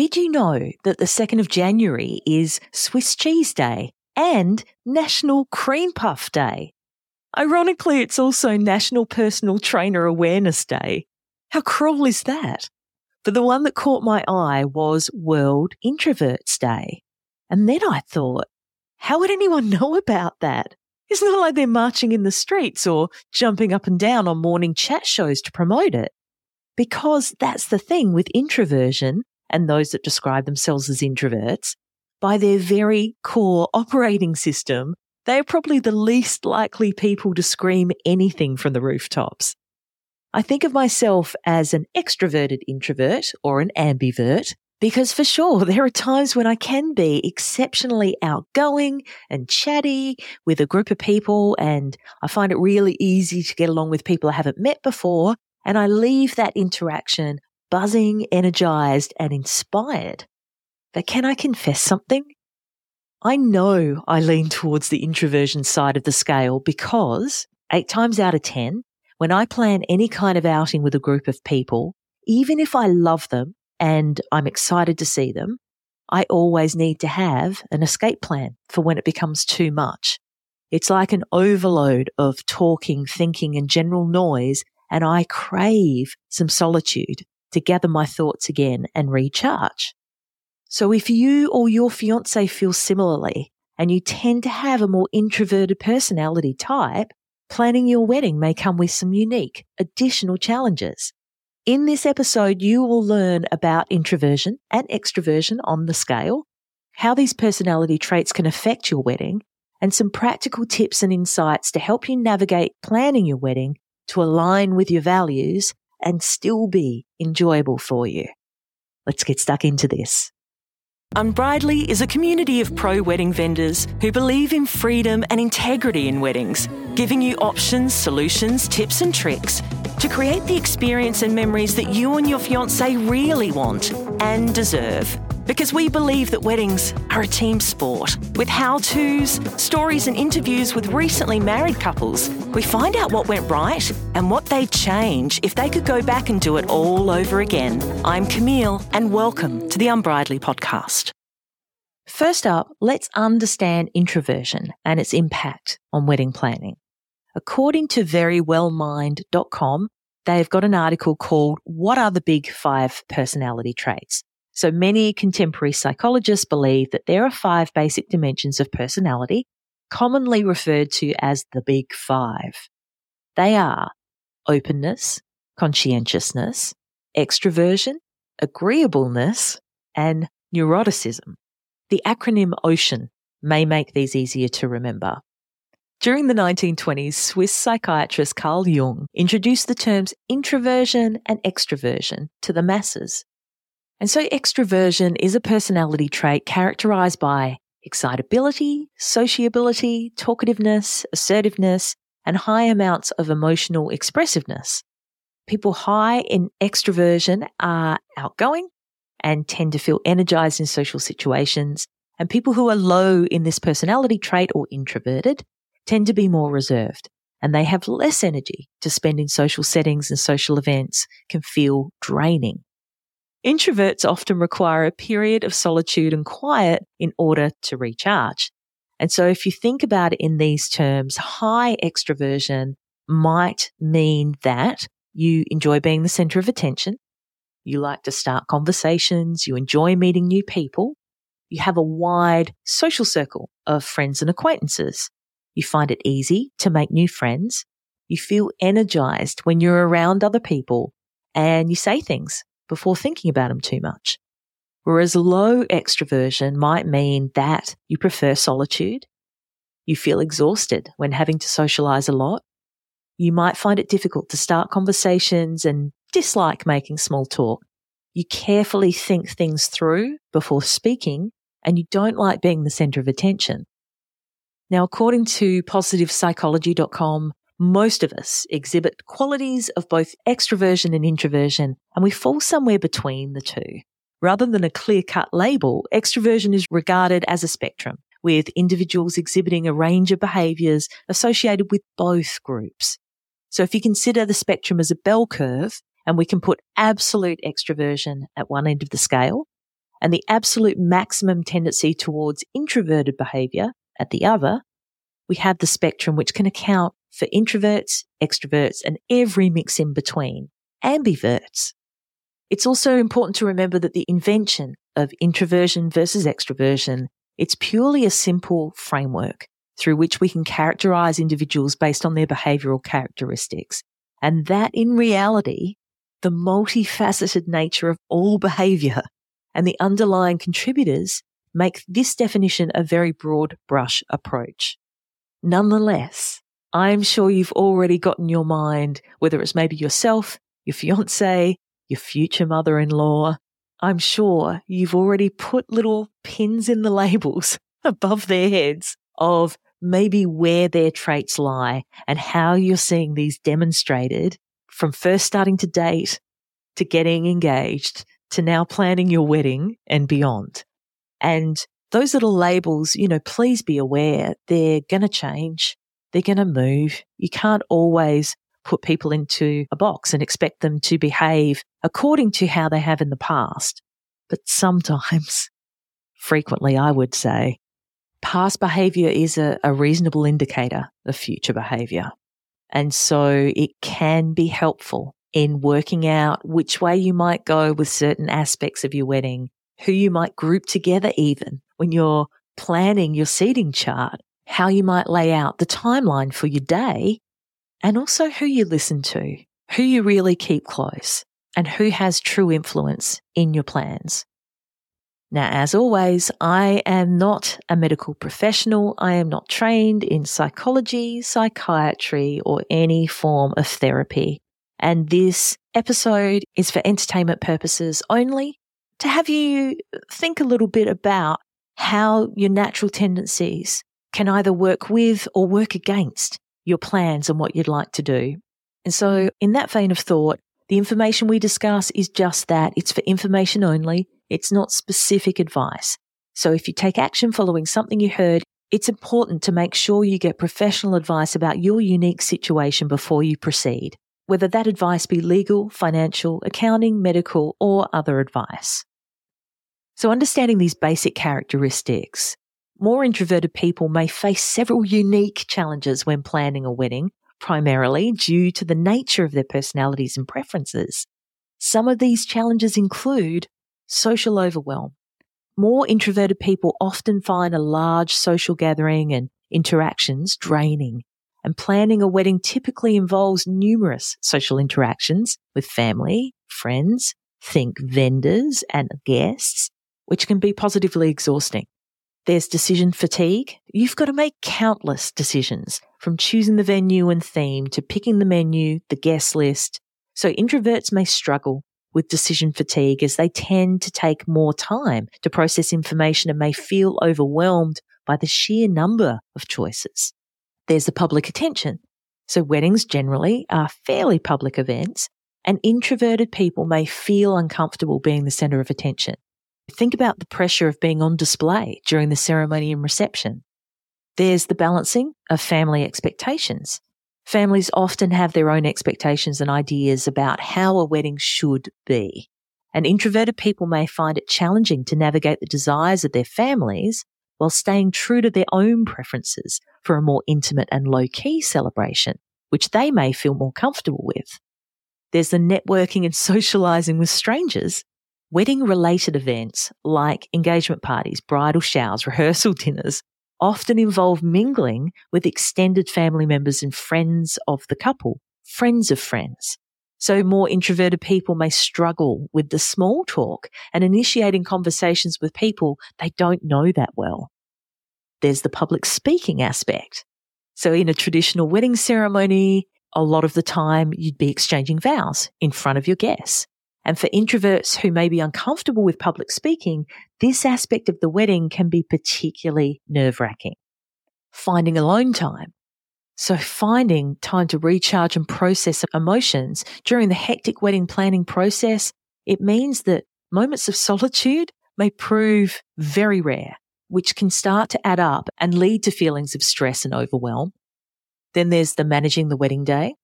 Did you know that the 2nd of January is Swiss Cheese Day and National Cream Puff Day? Ironically, it's also National Personal Trainer Awareness Day. How cruel is that? But the one that caught my eye was World Introverts Day. And then I thought, how would anyone know about that? It's not like they're marching in the streets or jumping up and down on morning chat shows to promote it. Because that's the thing with introversion and those that describe themselves as introverts. By their very core operating system, they are probably the least likely people to scream anything from the rooftops. I think of myself as an extroverted introvert or an ambivert because for sure there are times when I can be exceptionally outgoing and chatty with a group of people and I find it really easy to get along with people I haven't met before and I leave that interaction buzzing, energized and inspired. But can I confess something? I know I lean towards the introversion side of the scale because eight times out of 10, when I plan any kind of outing with a group of people, even if I love them and I'm excited to see them, I always need to have an escape plan for when it becomes too much. It's like an overload of talking, thinking and general noise. And I crave some solitude to gather my thoughts again and recharge. So if you or your fiance feel similarly and you tend to have a more introverted personality type, planning your wedding may come with some unique additional challenges. In this episode, you will learn about introversion and extroversion on the scale, how these personality traits can affect your wedding, and some practical tips and insights to help you navigate planning your wedding to align with your values and still be enjoyable for you. Let's get stuck into this. Unbridely is a community of pro wedding vendors who believe in freedom and integrity in weddings, giving you options, solutions, tips, and tricks to create the experience and memories that you and your fiance really want and deserve. Because we believe that weddings are a team sport. With how to's, stories, and interviews with recently married couples, we find out what went right and what they'd change if they could go back and do it all over again. I'm Camille, and welcome to the Unbridely podcast. First up, let's understand introversion and its impact on wedding planning. According to verywellmind.com, they've got an article called What Are the Big Five Personality Traits? So many contemporary psychologists believe that there are five basic dimensions of personality, commonly referred to as the big five. They are openness, conscientiousness, extroversion, agreeableness, and neuroticism. The acronym OCEAN may make these easier to remember. During the 1920s, Swiss psychiatrist Carl Jung introduced the terms introversion and extroversion to the masses. And so extroversion is a personality trait characterized by excitability, sociability, talkativeness, assertiveness, and high amounts of emotional expressiveness. People high in extroversion are outgoing and tend to feel energized in social situations. And people who are low in this personality trait or introverted tend to be more reserved and they have less energy to spend in social settings and social events can feel draining. Introverts often require a period of solitude and quiet in order to recharge. And so if you think about it in these terms, high extroversion might mean that you enjoy being the center of attention. You like to start conversations. You enjoy meeting new people. You have a wide social circle of friends and acquaintances. You find it easy to make new friends. You feel energized when you're around other people and you say things before thinking about them too much. Whereas low extroversion might mean that you prefer solitude. You feel exhausted when having to socialize a lot. You might find it difficult to start conversations and dislike making small talk. You carefully think things through before speaking and you don't like being the center of attention. Now, according to positivepsychology.com, most of us exhibit qualities of both extroversion and introversion, and we fall somewhere between the two. Rather than a clear cut label, extroversion is regarded as a spectrum, with individuals exhibiting a range of behaviors associated with both groups. So if you consider the spectrum as a bell curve, and we can put absolute extroversion at one end of the scale and the absolute maximum tendency towards introverted behavior at the other, we have the spectrum which can account for introverts, extroverts, and every mix in between, ambiverts. It's also important to remember that the invention of introversion versus extroversion, it's purely a simple framework through which we can characterize individuals based on their behavioral characteristics. And that in reality, the multifaceted nature of all behavior and the underlying contributors make this definition a very broad brush approach. Nonetheless, I'm sure you've already got in your mind, whether it's maybe yourself, your fiance, your future mother in law, I'm sure you've already put little pins in the labels above their heads of maybe where their traits lie and how you're seeing these demonstrated from first starting to date to getting engaged to now planning your wedding and beyond. And those little labels, you know, please be aware they're going to change. They're going to move. You can't always put people into a box and expect them to behave according to how they have in the past. But sometimes, frequently, I would say, past behavior is a, a reasonable indicator of future behavior. And so it can be helpful in working out which way you might go with certain aspects of your wedding, who you might group together even when you're planning your seating chart, how you might lay out the timeline for your day, and also who you listen to, who you really keep close, and who has true influence in your plans. Now, as always, I am not a medical professional. I am not trained in psychology, psychiatry, or any form of therapy. And this episode is for entertainment purposes only to have you think a little bit about how your natural tendencies can either work with or work against your plans and what you'd like to do. And so, in that vein of thought, the information we discuss is just that. It's for information only. It's not specific advice. So if you take action following something you heard, it's important to make sure you get professional advice about your unique situation before you proceed, whether that advice be legal, financial, accounting, medical, or other advice. So understanding these basic characteristics, more introverted people may face several unique challenges when planning a wedding, primarily due to the nature of their personalities and preferences. Some of these challenges include social overwhelm. More introverted people often find a large social gathering and interactions draining, and planning a wedding typically involves numerous social interactions with family, friends, think vendors and guests, which can be positively exhausting. There's decision fatigue. You've got to make countless decisions from choosing the venue and theme to picking the menu, the guest list. So introverts may struggle with decision fatigue as they tend to take more time to process information and may feel overwhelmed by the sheer number of choices. There's the public attention. So weddings generally are fairly public events and introverted people may feel uncomfortable being the center of attention. Think about the pressure of being on display during the ceremony and reception. There's the balancing of family expectations. Families often have their own expectations and ideas about how a wedding should be. And introverted people may find it challenging to navigate the desires of their families while staying true to their own preferences for a more intimate and low key celebration, which they may feel more comfortable with. There's the networking and socializing with strangers. Wedding related events like engagement parties, bridal showers, rehearsal dinners often involve mingling with extended family members and friends of the couple, friends of friends. So more introverted people may struggle with the small talk and initiating conversations with people they don't know that well. There's the public speaking aspect. So in a traditional wedding ceremony, a lot of the time you'd be exchanging vows in front of your guests. And for introverts who may be uncomfortable with public speaking, this aspect of the wedding can be particularly nerve wracking. Finding alone time. So finding time to recharge and process emotions during the hectic wedding planning process, it means that moments of solitude may prove very rare, which can start to add up and lead to feelings of stress and overwhelm. Then there's the managing the wedding day.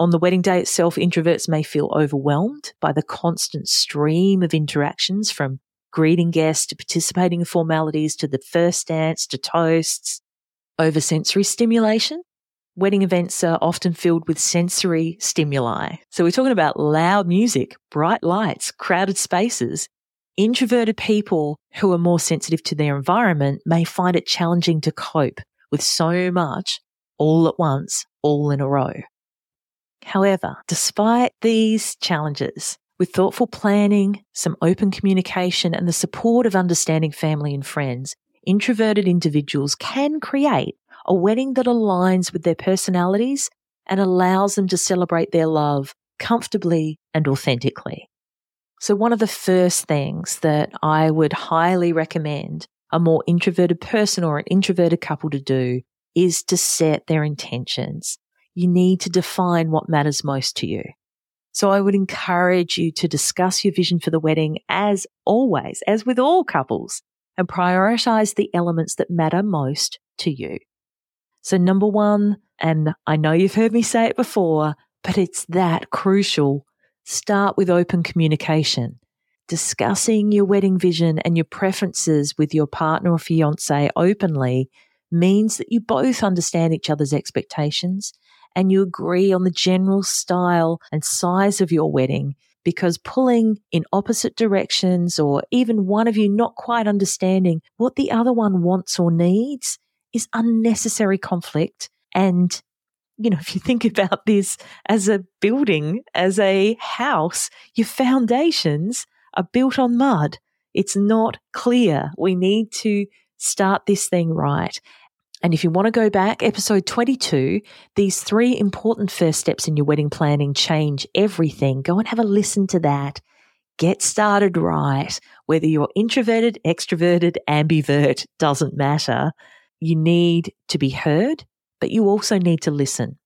On the wedding day itself, introverts may feel overwhelmed by the constant stream of interactions from greeting guests to participating in formalities to the first dance to toasts. Over sensory stimulation. Wedding events are often filled with sensory stimuli. So we're talking about loud music, bright lights, crowded spaces. Introverted people who are more sensitive to their environment may find it challenging to cope with so much all at once, all in a row. However, despite these challenges, with thoughtful planning, some open communication, and the support of understanding family and friends, introverted individuals can create a wedding that aligns with their personalities and allows them to celebrate their love comfortably and authentically. So, one of the first things that I would highly recommend a more introverted person or an introverted couple to do is to set their intentions. You need to define what matters most to you. So I would encourage you to discuss your vision for the wedding as always, as with all couples, and prioritize the elements that matter most to you. So number one, and I know you've heard me say it before, but it's that crucial. Start with open communication. Discussing your wedding vision and your preferences with your partner or fiance openly means that you both understand each other's expectations and you agree on the general style and size of your wedding because pulling in opposite directions or even one of you not quite understanding what the other one wants or needs is unnecessary conflict. And, you know, if you think about this as a building, as a house, your foundations are built on mud. It's not clear. We need to start this thing right. And if you want to go back, episode 22, these three important first steps in your wedding planning change everything. Go and have a listen to that. Get started right. Whether you're introverted, extroverted, ambivert, doesn't matter. You need to be heard, but you also need to listen.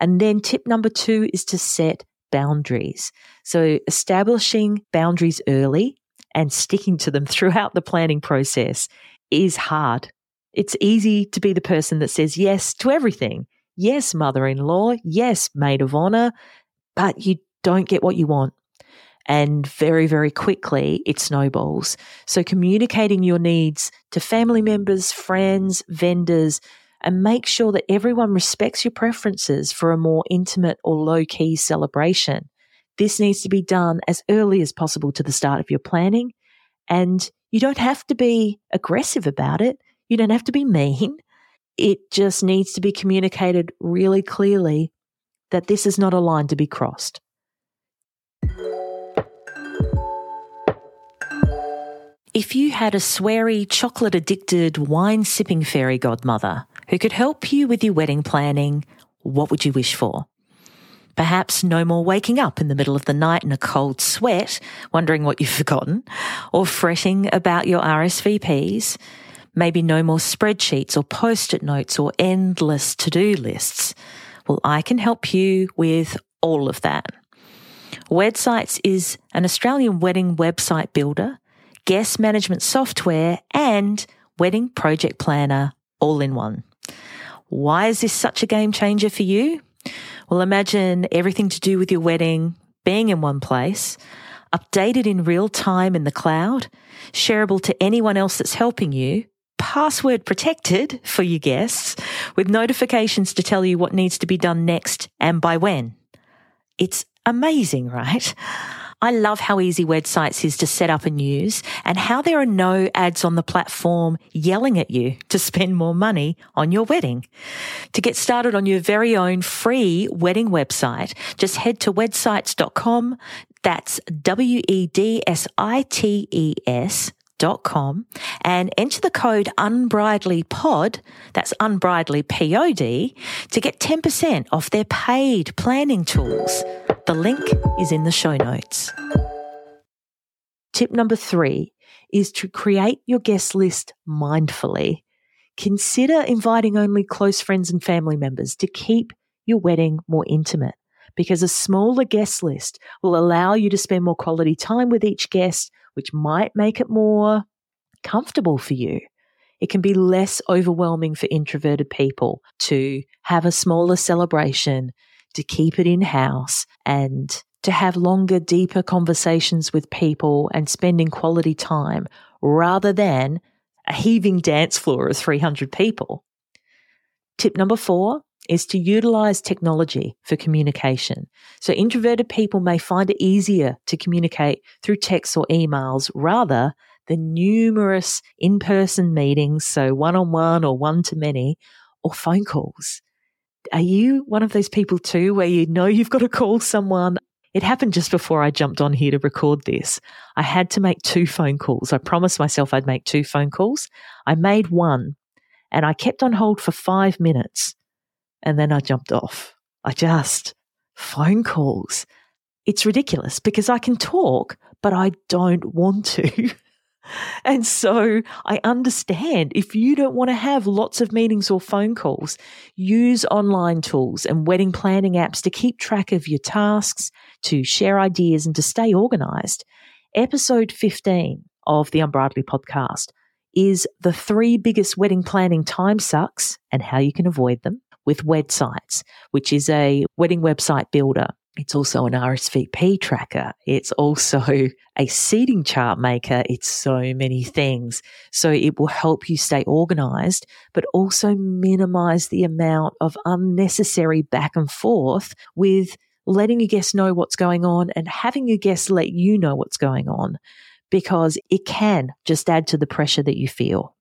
And then tip number two is to set boundaries. So establishing boundaries early and sticking to them throughout the planning process is hard it's easy to be the person that says yes to everything. Yes, mother in law. Yes, maid of honor. But you don't get what you want. And very, very quickly, it snowballs. So, communicating your needs to family members, friends, vendors, and make sure that everyone respects your preferences for a more intimate or low key celebration. This needs to be done as early as possible to the start of your planning. And you don't have to be aggressive about it. You don't have to be mean. It just needs to be communicated really clearly that this is not a line to be crossed. If you had a sweary, chocolate addicted, wine sipping fairy godmother who could help you with your wedding planning, what would you wish for? Perhaps no more waking up in the middle of the night in a cold sweat, wondering what you've forgotten, or fretting about your RSVPs maybe no more spreadsheets or post it notes or endless to do lists. Well, I can help you with all of that. Wedsites is an Australian wedding website builder, guest management software, and wedding project planner all in one. Why is this such a game changer for you? Well, imagine everything to do with your wedding being in one place, updated in real time in the cloud, shareable to anyone else that's helping you, password protected for your guests with notifications to tell you what needs to be done next and by when. It's amazing, right? I love how easy Wedsites is to set up and use and how there are no ads on the platform yelling at you to spend more money on your wedding. To get started on your very own free wedding website, just head to wedsites.com. That's W-E-D-S-I-T-E-S com and enter the code unbridelypod, that's unbridelypod, to get 10% off their paid planning tools. The link is in the show notes. Tip number three is to create your guest list mindfully. Consider inviting only close friends and family members to keep your wedding more intimate because a smaller guest list will allow you to spend more quality time with each guest which might make it more comfortable for you. It can be less overwhelming for introverted people to have a smaller celebration, to keep it in house, and to have longer, deeper conversations with people and spending quality time rather than a heaving dance floor of 300 people. Tip number four is to utilize technology for communication. So introverted people may find it easier to communicate through texts or emails rather than numerous in-person meetings, so one-on-one or one-to-many, or phone calls. Are you one of those people too where you know you've got to call someone? It happened just before I jumped on here to record this. I had to make two phone calls. I promised myself I'd make two phone calls. I made one and I kept on hold for five minutes and then I jumped off. I just, phone calls. It's ridiculous because I can talk, but I don't want to. And so I understand if you don't want to have lots of meetings or phone calls, use online tools and wedding planning apps to keep track of your tasks, to share ideas, and to stay organized. Episode 15 of the Unbridely podcast is the three biggest wedding planning time sucks and how you can avoid them with WedSites, which is a wedding website builder. It's also an RSVP tracker. It's also a seating chart maker. It's so many things. So it will help you stay organized, but also minimize the amount of unnecessary back and forth with letting your guests know what's going on and having your guests let you know what's going on because it can just add to the pressure that you feel.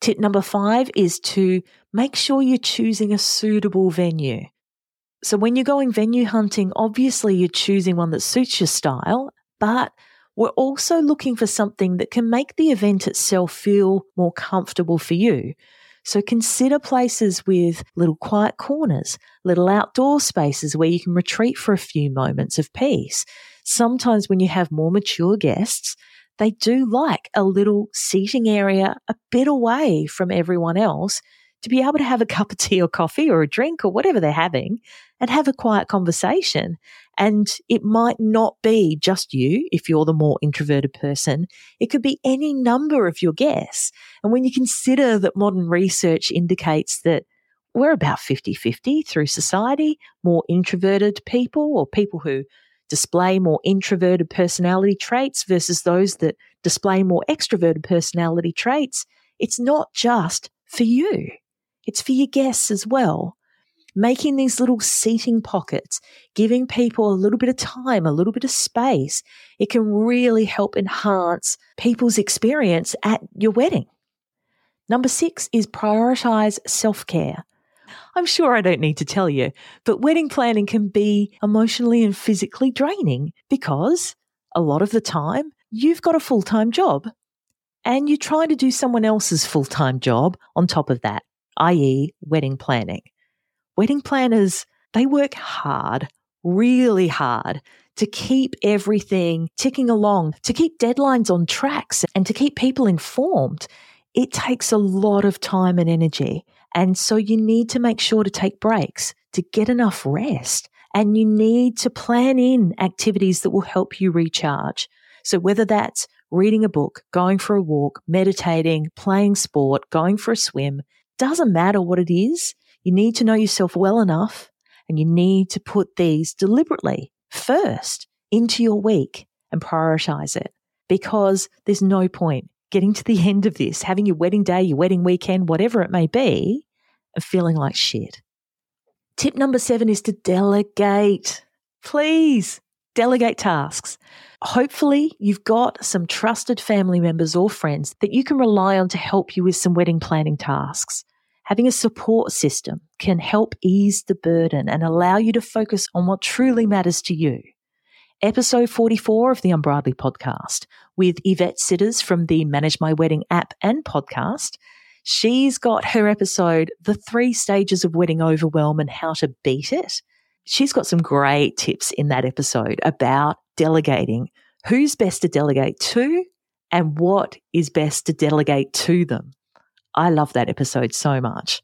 Tip number five is to make sure you're choosing a suitable venue. So when you're going venue hunting, obviously you're choosing one that suits your style, but we're also looking for something that can make the event itself feel more comfortable for you. So consider places with little quiet corners, little outdoor spaces where you can retreat for a few moments of peace. Sometimes when you have more mature guests, they do like a little seating area a bit away from everyone else to be able to have a cup of tea or coffee or a drink or whatever they're having and have a quiet conversation. And it might not be just you if you're the more introverted person. It could be any number of your guests. And when you consider that modern research indicates that we're about 50 50 through society, more introverted people or people who display more introverted personality traits versus those that display more extroverted personality traits, it's not just for you. It's for your guests as well. Making these little seating pockets, giving people a little bit of time, a little bit of space, it can really help enhance people's experience at your wedding. Number six is prioritize self care. I'm sure I don't need to tell you, but wedding planning can be emotionally and physically draining because a lot of the time you've got a full time job and you're trying to do someone else's full time job on top of that i.e., wedding planning. Wedding planners, they work hard, really hard to keep everything ticking along, to keep deadlines on tracks, and to keep people informed. It takes a lot of time and energy. And so you need to make sure to take breaks, to get enough rest, and you need to plan in activities that will help you recharge. So whether that's reading a book, going for a walk, meditating, playing sport, going for a swim, doesn't matter what it is. You need to know yourself well enough and you need to put these deliberately first into your week and prioritize it because there's no point getting to the end of this, having your wedding day, your wedding weekend, whatever it may be, and feeling like shit. Tip number seven is to delegate. Please delegate tasks. Hopefully, you've got some trusted family members or friends that you can rely on to help you with some wedding planning tasks. Having a support system can help ease the burden and allow you to focus on what truly matters to you. Episode 44 of the Unbridely podcast with Yvette Sitters from the Manage My Wedding app and podcast. She's got her episode, The Three Stages of Wedding Overwhelm and How to Beat It. She's got some great tips in that episode about delegating, who's best to delegate to, and what is best to delegate to them. I love that episode so much.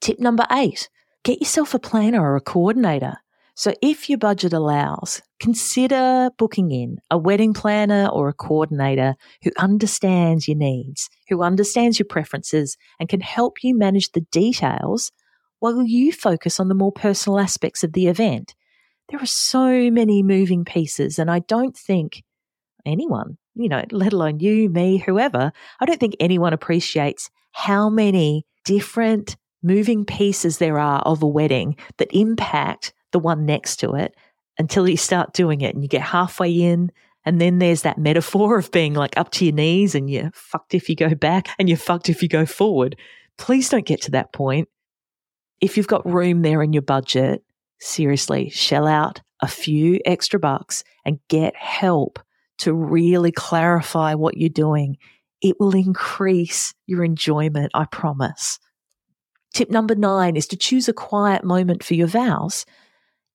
Tip number eight get yourself a planner or a coordinator. So, if your budget allows, consider booking in a wedding planner or a coordinator who understands your needs, who understands your preferences, and can help you manage the details while you focus on the more personal aspects of the event. There are so many moving pieces, and I don't think anyone, you know, let alone you, me, whoever, I don't think anyone appreciates how many different moving pieces there are of a wedding that impact the one next to it until you start doing it and you get halfway in. And then there's that metaphor of being like up to your knees and you're fucked if you go back and you're fucked if you go forward. Please don't get to that point. If you've got room there in your budget, seriously, shell out a few extra bucks and get help to really clarify what you're doing. It will increase your enjoyment, I promise. Tip number nine is to choose a quiet moment for your vows.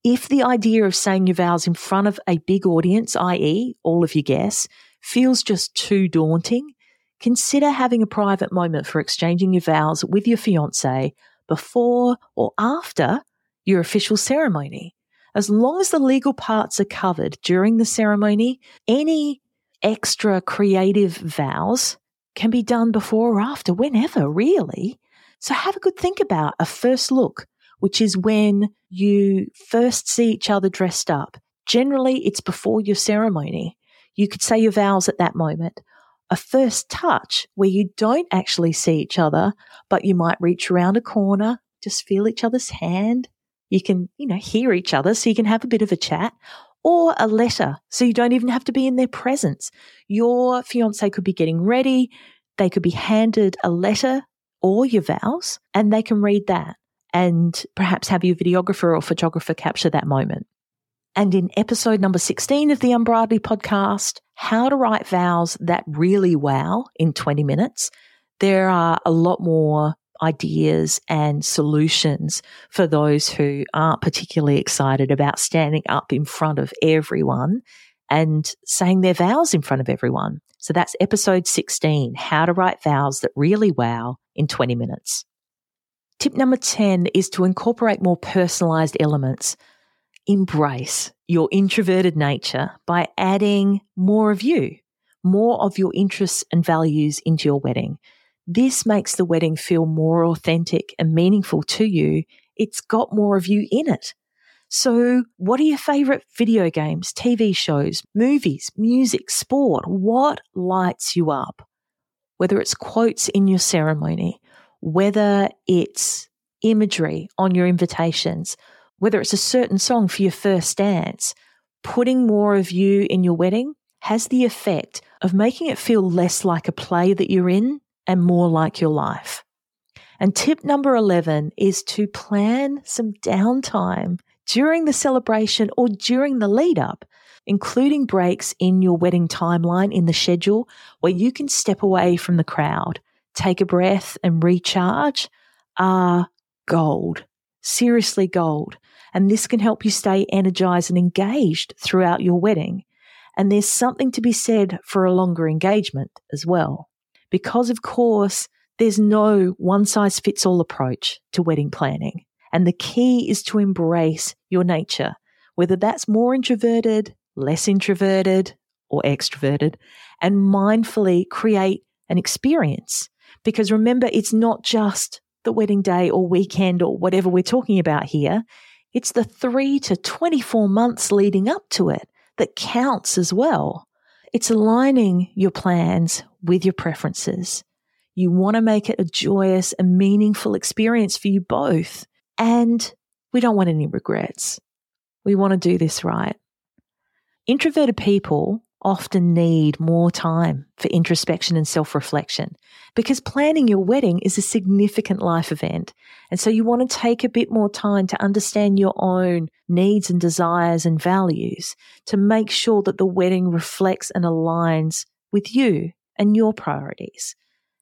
If the idea of saying your vows in front of a big audience, i.e., all of your guests, feels just too daunting, consider having a private moment for exchanging your vows with your fiance before or after your official ceremony. As long as the legal parts are covered during the ceremony, any extra creative vows can be done before or after, whenever, really. So have a good think about a first look, which is when you first see each other dressed up. Generally, it's before your ceremony. You could say your vows at that moment. A first touch where you don't actually see each other, but you might reach around a corner, just feel each other's hand, you can, you know, hear each other so you can have a bit of a chat or a letter so you don't even have to be in their presence. Your fiance could be getting ready. They could be handed a letter or your vows and they can read that and perhaps have your videographer or photographer capture that moment. And in episode number 16 of the Unbridely podcast, how to write vows that really wow in 20 minutes, there are a lot more ideas and solutions for those who aren't particularly excited about standing up in front of everyone and saying their vows in front of everyone. So that's episode 16 How to Write Vows That Really Wow in 20 Minutes. Tip number 10 is to incorporate more personalized elements. Embrace your introverted nature by adding more of you, more of your interests and values into your wedding. This makes the wedding feel more authentic and meaningful to you. It's got more of you in it. So, what are your favorite video games, TV shows, movies, music, sport? What lights you up? Whether it's quotes in your ceremony, whether it's imagery on your invitations, whether it's a certain song for your first dance, putting more of you in your wedding has the effect of making it feel less like a play that you're in and more like your life. And tip number 11 is to plan some downtime during the celebration or during the lead up, including breaks in your wedding timeline in the schedule where you can step away from the crowd, take a breath and recharge are gold. Seriously gold. And this can help you stay energized and engaged throughout your wedding. And there's something to be said for a longer engagement as well because, of course, there's no one size fits all approach to wedding planning. And the key is to embrace your nature, whether that's more introverted, less introverted, or extroverted, and mindfully create an experience. Because remember, it's not just the wedding day or weekend or whatever we're talking about here. It's the three to 24 months leading up to it that counts as well. It's aligning your plans with your preferences. You want to make it a joyous and meaningful experience for you both. And we don't want any regrets. We want to do this right. Introverted people often need more time for introspection and self reflection because planning your wedding is a significant life event. And so you want to take a bit more time to understand your own needs and desires and values to make sure that the wedding reflects and aligns with you and your priorities.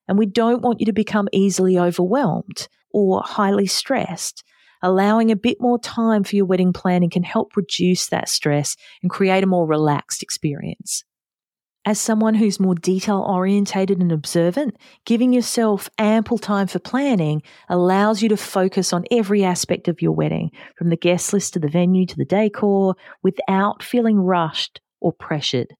And we don't want you to become easily overwhelmed or highly stressed. Allowing a bit more time for your wedding planning can help reduce that stress and create a more relaxed experience. As someone who's more detail orientated and observant, giving yourself ample time for planning allows you to focus on every aspect of your wedding, from the guest list to the venue to the decor, without feeling rushed or pressured.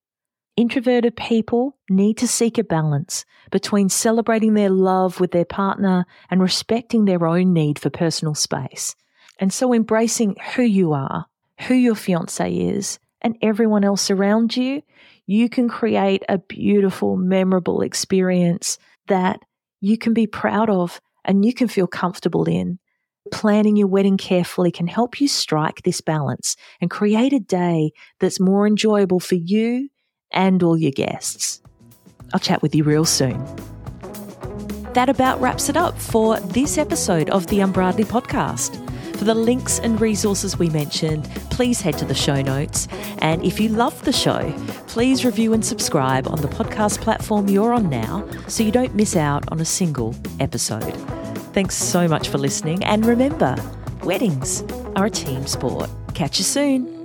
Introverted people need to seek a balance between celebrating their love with their partner and respecting their own need for personal space. And so embracing who you are, who your fiance is and everyone else around you, you can create a beautiful, memorable experience that you can be proud of and you can feel comfortable in. Planning your wedding carefully can help you strike this balance and create a day that's more enjoyable for you and all your guests. I'll chat with you real soon. That about wraps it up for this episode of the Unbridely podcast. For the links and resources we mentioned, please head to the show notes. And if you love the show, please review and subscribe on the podcast platform you're on now so you don't miss out on a single episode. Thanks so much for listening. And remember, weddings are a team sport. Catch you soon.